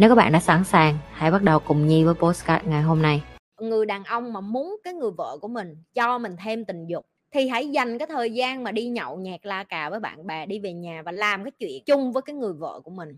Nếu các bạn đã sẵn sàng, hãy bắt đầu cùng Nhi với postcard ngày hôm nay. người đàn ông mà muốn cái người vợ của mình cho mình thêm tình dục thì hãy dành cái thời gian mà đi nhậu nhạc la cà với bạn bè đi về nhà và làm cái chuyện chung với cái người vợ của mình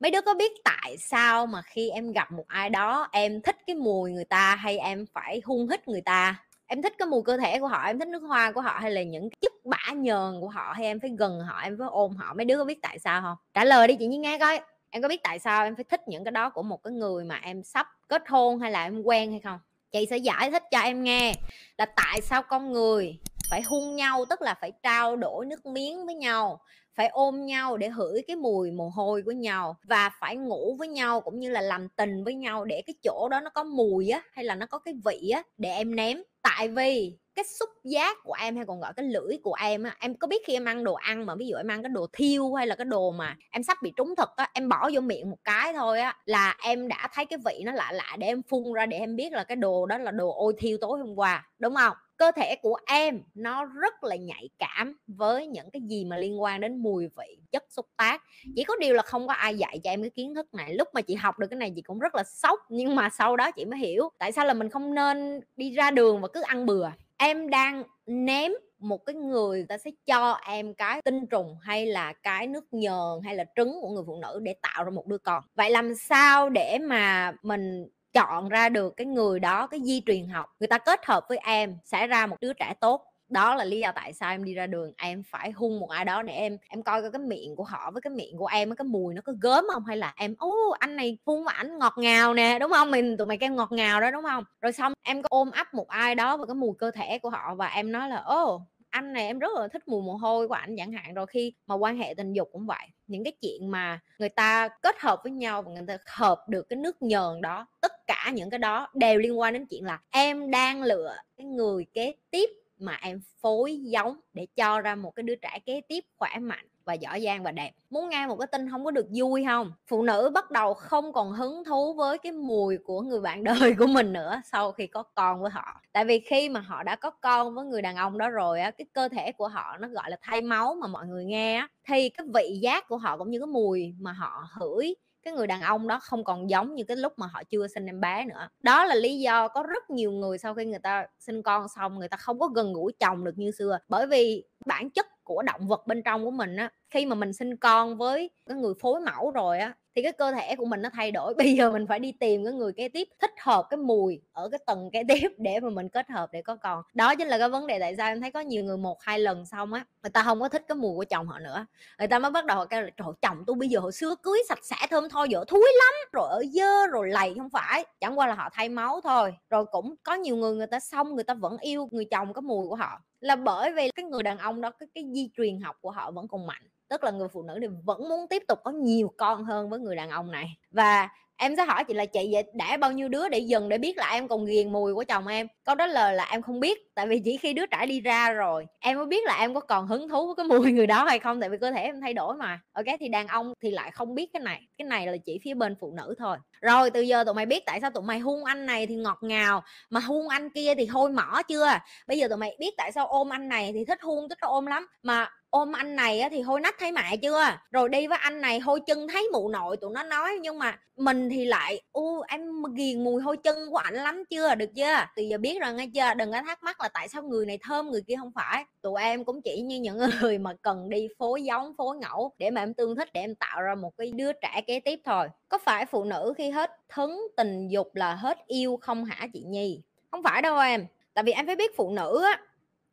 mấy đứa có biết tại sao mà khi em gặp một ai đó em thích cái mùi người ta hay em phải hung hít người ta em thích cái mùi cơ thể của họ, em thích nước hoa của họ hay là những chất bã nhờn của họ hay em phải gần họ, em phải ôm họ? Mấy đứa có biết tại sao không? Trả lời đi chị như nghe coi. Em có biết tại sao em phải thích những cái đó của một cái người mà em sắp kết hôn hay là em quen hay không? Chị sẽ giải thích cho em nghe là tại sao con người phải hung nhau, tức là phải trao đổi nước miếng với nhau phải ôm nhau để hửi cái mùi mồ hôi của nhau và phải ngủ với nhau cũng như là làm tình với nhau để cái chỗ đó nó có mùi á, hay là nó có cái vị á, để em ném tại vì cái xúc giác của em hay còn gọi cái lưỡi của em á, em có biết khi em ăn đồ ăn mà, ví dụ em ăn cái đồ thiêu hay là cái đồ mà em sắp bị trúng thực á, em bỏ vô miệng một cái thôi á, là em đã thấy cái vị nó lạ lạ để em phun ra để em biết là cái đồ đó là đồ ôi thiêu tối hôm qua, đúng không? Cơ thể của em nó rất là nhạy cảm với những cái gì mà liên quan đến mùi vị chất xúc tác. Chỉ có điều là không có ai dạy cho em cái kiến thức này. Lúc mà chị học được cái này chị cũng rất là sốc nhưng mà sau đó chị mới hiểu tại sao là mình không nên đi ra đường và cứ ăn bừa. Em đang ném một cái người ta sẽ cho em cái tinh trùng hay là cái nước nhờn hay là trứng của người phụ nữ để tạo ra một đứa con. Vậy làm sao để mà mình chọn ra được cái người đó, cái di truyền học, người ta kết hợp với em, sẽ ra một đứa trẻ tốt. Đó là lý do tại sao em đi ra đường, em phải hung một ai đó để em em coi cái miệng của họ với cái miệng của em cái mùi nó có gớm không hay là em ô anh này hung mà ảnh ngọt ngào nè đúng không? Mình, tụi mày kêu ngọt ngào đó, đúng không? Rồi xong em có ôm ấp một ai đó và cái mùi cơ thể của họ và em nói là ô anh này em rất là thích mùi mồ hôi của ảnh chẳng hạn. Rồi khi mà quan hệ tình dục cũng vậy. Những cái chuyện mà người ta kết hợp với nhau và người ta hợp được cái nước nhờn đó, tất cả những cái đó đều liên quan đến chuyện là em đang lựa cái người kế tiếp mà em phối giống để cho ra một cái đứa trẻ kế tiếp khỏe mạnh và giỏi giang và đẹp. Muốn nghe một cái tin không có được vui không? Phụ nữ bắt đầu không còn hứng thú với cái mùi của người bạn đời của mình nữa sau khi có con với họ. Tại vì khi mà họ đã có con với người đàn ông đó rồi á, cái cơ thể của họ nó gọi là thay máu mà mọi người nghe á, thì cái vị giác của họ cũng như cái mùi mà họ hửi cái người đàn ông đó không còn giống như cái lúc mà họ chưa sinh em bé nữa. Đó là lý do có rất nhiều người sau khi người ta sinh con xong người ta không có gần gũi chồng được như xưa. Bởi vì bản chất của động vật bên trong của mình á khi mà mình sinh con với cái người phối mẫu rồi á, thì cái cơ thể của mình nó thay đổi. Bây giờ mình phải đi tìm cái người kế tiếp thích hợp cái mùi ở cái tầng kế tiếp để mà mình kết hợp để có con. Đó chính là cái vấn đề tại sao em thấy có nhiều người một, hai lần xong á, người ta không có thích cái mùi của chồng họ nữa. Người ta mới bắt đầu kêu là, trời chồng tôi bây giờ hồi xưa cưới sạch sẽ thơm tho dở thúi lắm, rồi ở dơ, rồi lầy không phải. Chẳng qua là họ thay máu thôi. Rồi cũng có nhiều người người ta xong, người ta vẫn yêu người chồng có mùi của họ. Là bởi vì cái người đàn ông đó, cái cái di truyền học của họ vẫn còn mạnh tức là người phụ nữ thì vẫn muốn tiếp tục có nhiều con hơn với người đàn ông này. Và em sẽ hỏi chị là chị vậy đã bao nhiêu đứa để dừng để biết là em còn ghiền mùi của chồng em? Câu đó lời là em không biết, tại vì chỉ khi đứa trẻ đi ra rồi, em mới biết là em có còn hứng thú với cái mùi người đó hay không, tại vì cơ thể em thay đổi mà. Ok, thì đàn ông thì lại không biết cái này cái này là chỉ phía bên phụ nữ thôi. Rồi, từ giờ tụi mày biết tại sao tụi mày hung anh này thì ngọt ngào, mà hung anh kia thì hôi mỏ chưa? Bây giờ tụi mày biết tại sao ôm anh này thì thích hung, thích ôm lắm, mà ôm anh này á, thì hôi nách thấy mẹ chưa? Rồi đi với anh này hôi chân thấy mụ nội tụi nó nói. Nhưng mà mình thì lại u em ghiền mùi hôi chân của ảnh lắm chưa? Được chưa? Từ giờ biết rồi nghe chưa? Đừng có thắc mắc là tại sao người này thơm người kia không phải. Tụi em cũng chỉ như những người mà cần đi phối giống phối ngẫu để mà em tương thích để em tạo ra một cái đứa trẻ kế tiếp thôi. Có phải phụ nữ khi hết thấn tình dục là hết yêu không hả chị nhi? Không phải đâu em. Tại vì em phải biết phụ nữ á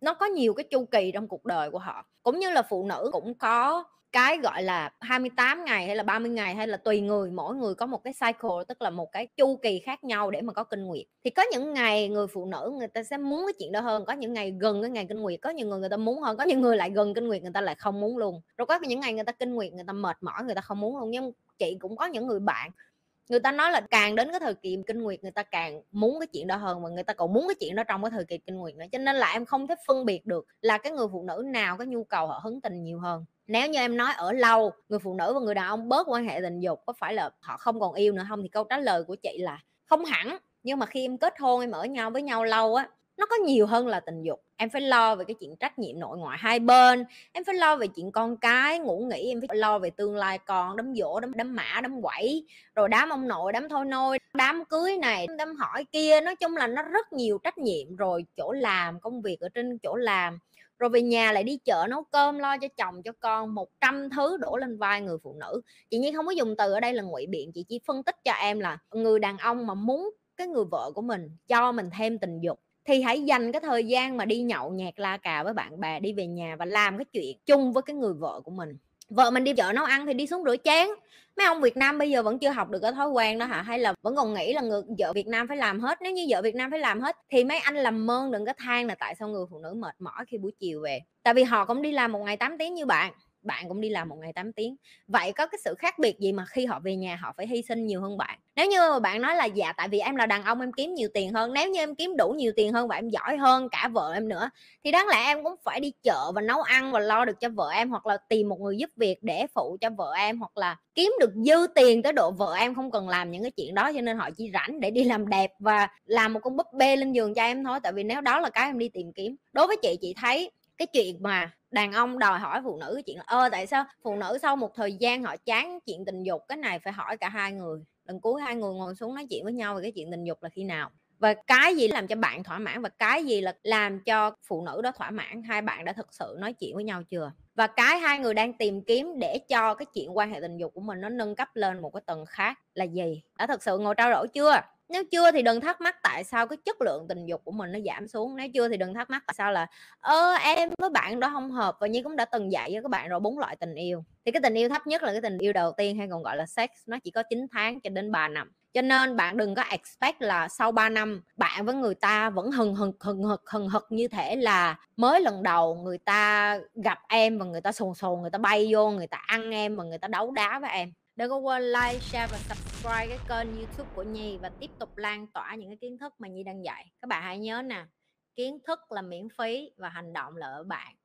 nó có nhiều cái chu kỳ trong cuộc đời của họ. Cũng như là phụ nữ cũng có cái, gọi là 28 ngày hay là 30 ngày hay là tùy người, mỗi người có một cái cycle, tức là một cái chu kỳ khác nhau để mà có kinh nguyệt. Thì có những ngày người phụ nữ người ta sẽ muốn cái chuyện đó hơn, có những ngày gần cái ngày kinh nguyệt, có những người người ta muốn hơn, có những người lại gần kinh nguyệt, người ta lại không muốn luôn. Rồi có những ngày người ta kinh nguyệt, người ta mệt mỏi, người ta không muốn luôn. Nhưng chị cũng có những người bạn người ta nói là càng đến cái thời kỳ kinh nguyệt, người ta càng muốn cái chuyện đó hơn và người ta còn muốn cái chuyện đó trong cái thời kỳ kinh nguyệt nữa. Cho nên là em không thể phân biệt được là cái người phụ nữ nào có nhu cầu họ hứng tình nhiều hơn. Nếu như em nói ở lâu, người phụ nữ và người đàn ông bớt quan hệ tình dục, có phải là họ không còn yêu nữa không? Thì câu trả lời của chị là không hẳn. Nhưng mà khi em kết hôn, em ở nhau với nhau lâu á, nó có nhiều hơn là tình dục em phải lo về cái chuyện trách nhiệm nội ngoại hai bên, em phải lo về chuyện con cái, ngủ nghỉ, em phải lo về tương lai con, đám dỗ đám đám mã, đám quẩy, rồi đám ông nội, đám thôi nôi, đám cưới này, đám hỏi kia. Nói chung là nó rất nhiều trách nhiệm, rồi chỗ làm, công việc ở trên chỗ làm. Rồi về nhà lại đi chợ nấu cơm, lo cho chồng, cho con, một trăm thứ đổ lên vai người phụ nữ. Chị nhiên không có dùng từ ở đây là ngụy biện, chị chỉ phân tích cho em là người đàn ông mà muốn cái người vợ của mình cho mình thêm tình dục thì hãy dành cái thời gian mà đi nhậu nhạc la cà với bạn bè, đi về nhà và làm cái chuyện chung với cái người vợ của mình. Vợ mình đi chợ nấu ăn thì đi xuống rửa chén. Mấy ông Việt Nam bây giờ vẫn chưa học được cái thói quen đó hả? Hay là vẫn còn nghĩ là người vợ Việt Nam phải làm hết? Nếu như vợ Việt Nam phải làm hết thì mấy anh làm ơn đừng có than là tại sao người phụ nữ mệt mỏi khi buổi chiều về? Tại vì họ cũng đi làm một ngày 8 tiếng như bạn bạn cũng đi làm một ngày 8 tiếng. Vậy có cái sự khác biệt gì mà khi họ về nhà họ phải hy sinh nhiều hơn bạn? Nếu như mà bạn nói là dạ tại vì em là đàn ông, em kiếm nhiều tiền hơn. Nếu như em kiếm đủ nhiều tiền hơn và em giỏi hơn cả vợ em nữa, thì đáng lẽ em cũng phải đi chợ và nấu ăn và lo được cho vợ em, hoặc là tìm một người giúp việc để phụ cho vợ em, hoặc là kiếm được dư tiền tới độ vợ em không cần làm những cái chuyện đó. Cho nên họ chỉ rảnh để đi làm đẹp và làm một con búp bê lên giường cho em thôi, tại vì nếu đó là cái em đi tìm kiếm. Đối với chị chị thấy cái chuyện mà đàn ông đòi hỏi phụ nữ cái chuyện là, ơ, tại sao phụ nữ sau một thời gian họ chán chuyện tình dục, cái này phải hỏi cả hai người, lần cuối hai người ngồi xuống nói chuyện với nhau về cái chuyện tình dục là khi nào? Và cái gì làm cho bạn thỏa mãn và cái gì là làm cho phụ nữ đó thỏa mãn? Hai bạn đã thực sự nói chuyện với nhau chưa? Và cái hai người đang tìm kiếm để cho cái chuyện quan hệ tình dục của mình nó nâng cấp lên một cái tầng khác là gì? Đã thực sự ngồi trao đổi chưa? Nếu chưa thì đừng thắc mắc tại sao cái chất lượng tình dục của mình nó giảm xuống. Nếu chưa thì đừng thắc mắc tại sao là, ơ, em với bạn đó không hợp và như cũng đã từng dạy với các bạn rồi, bốn loại tình yêu. Thì cái tình yêu thấp nhất là cái tình yêu đầu tiên hay còn gọi là sex, nó chỉ có 9 tháng cho đến 3 năm cho nên bạn đừng có expect là sau 3 năm bạn với người ta vẫn hừng hừng hừng hực hừng hực như thể là mới lần đầu người ta gặp em và người ta sồn sồn, người ta bay vô, người ta ăn em và người ta đấu đá với em. Đừng có quên like, share và subscribe cái kênh youtube của nhi và tiếp tục lan tỏa những cái kiến thức mà nhi đang dạy. Các bạn hãy nhớ nè, kiến thức là miễn phí và hành động là ở bạn.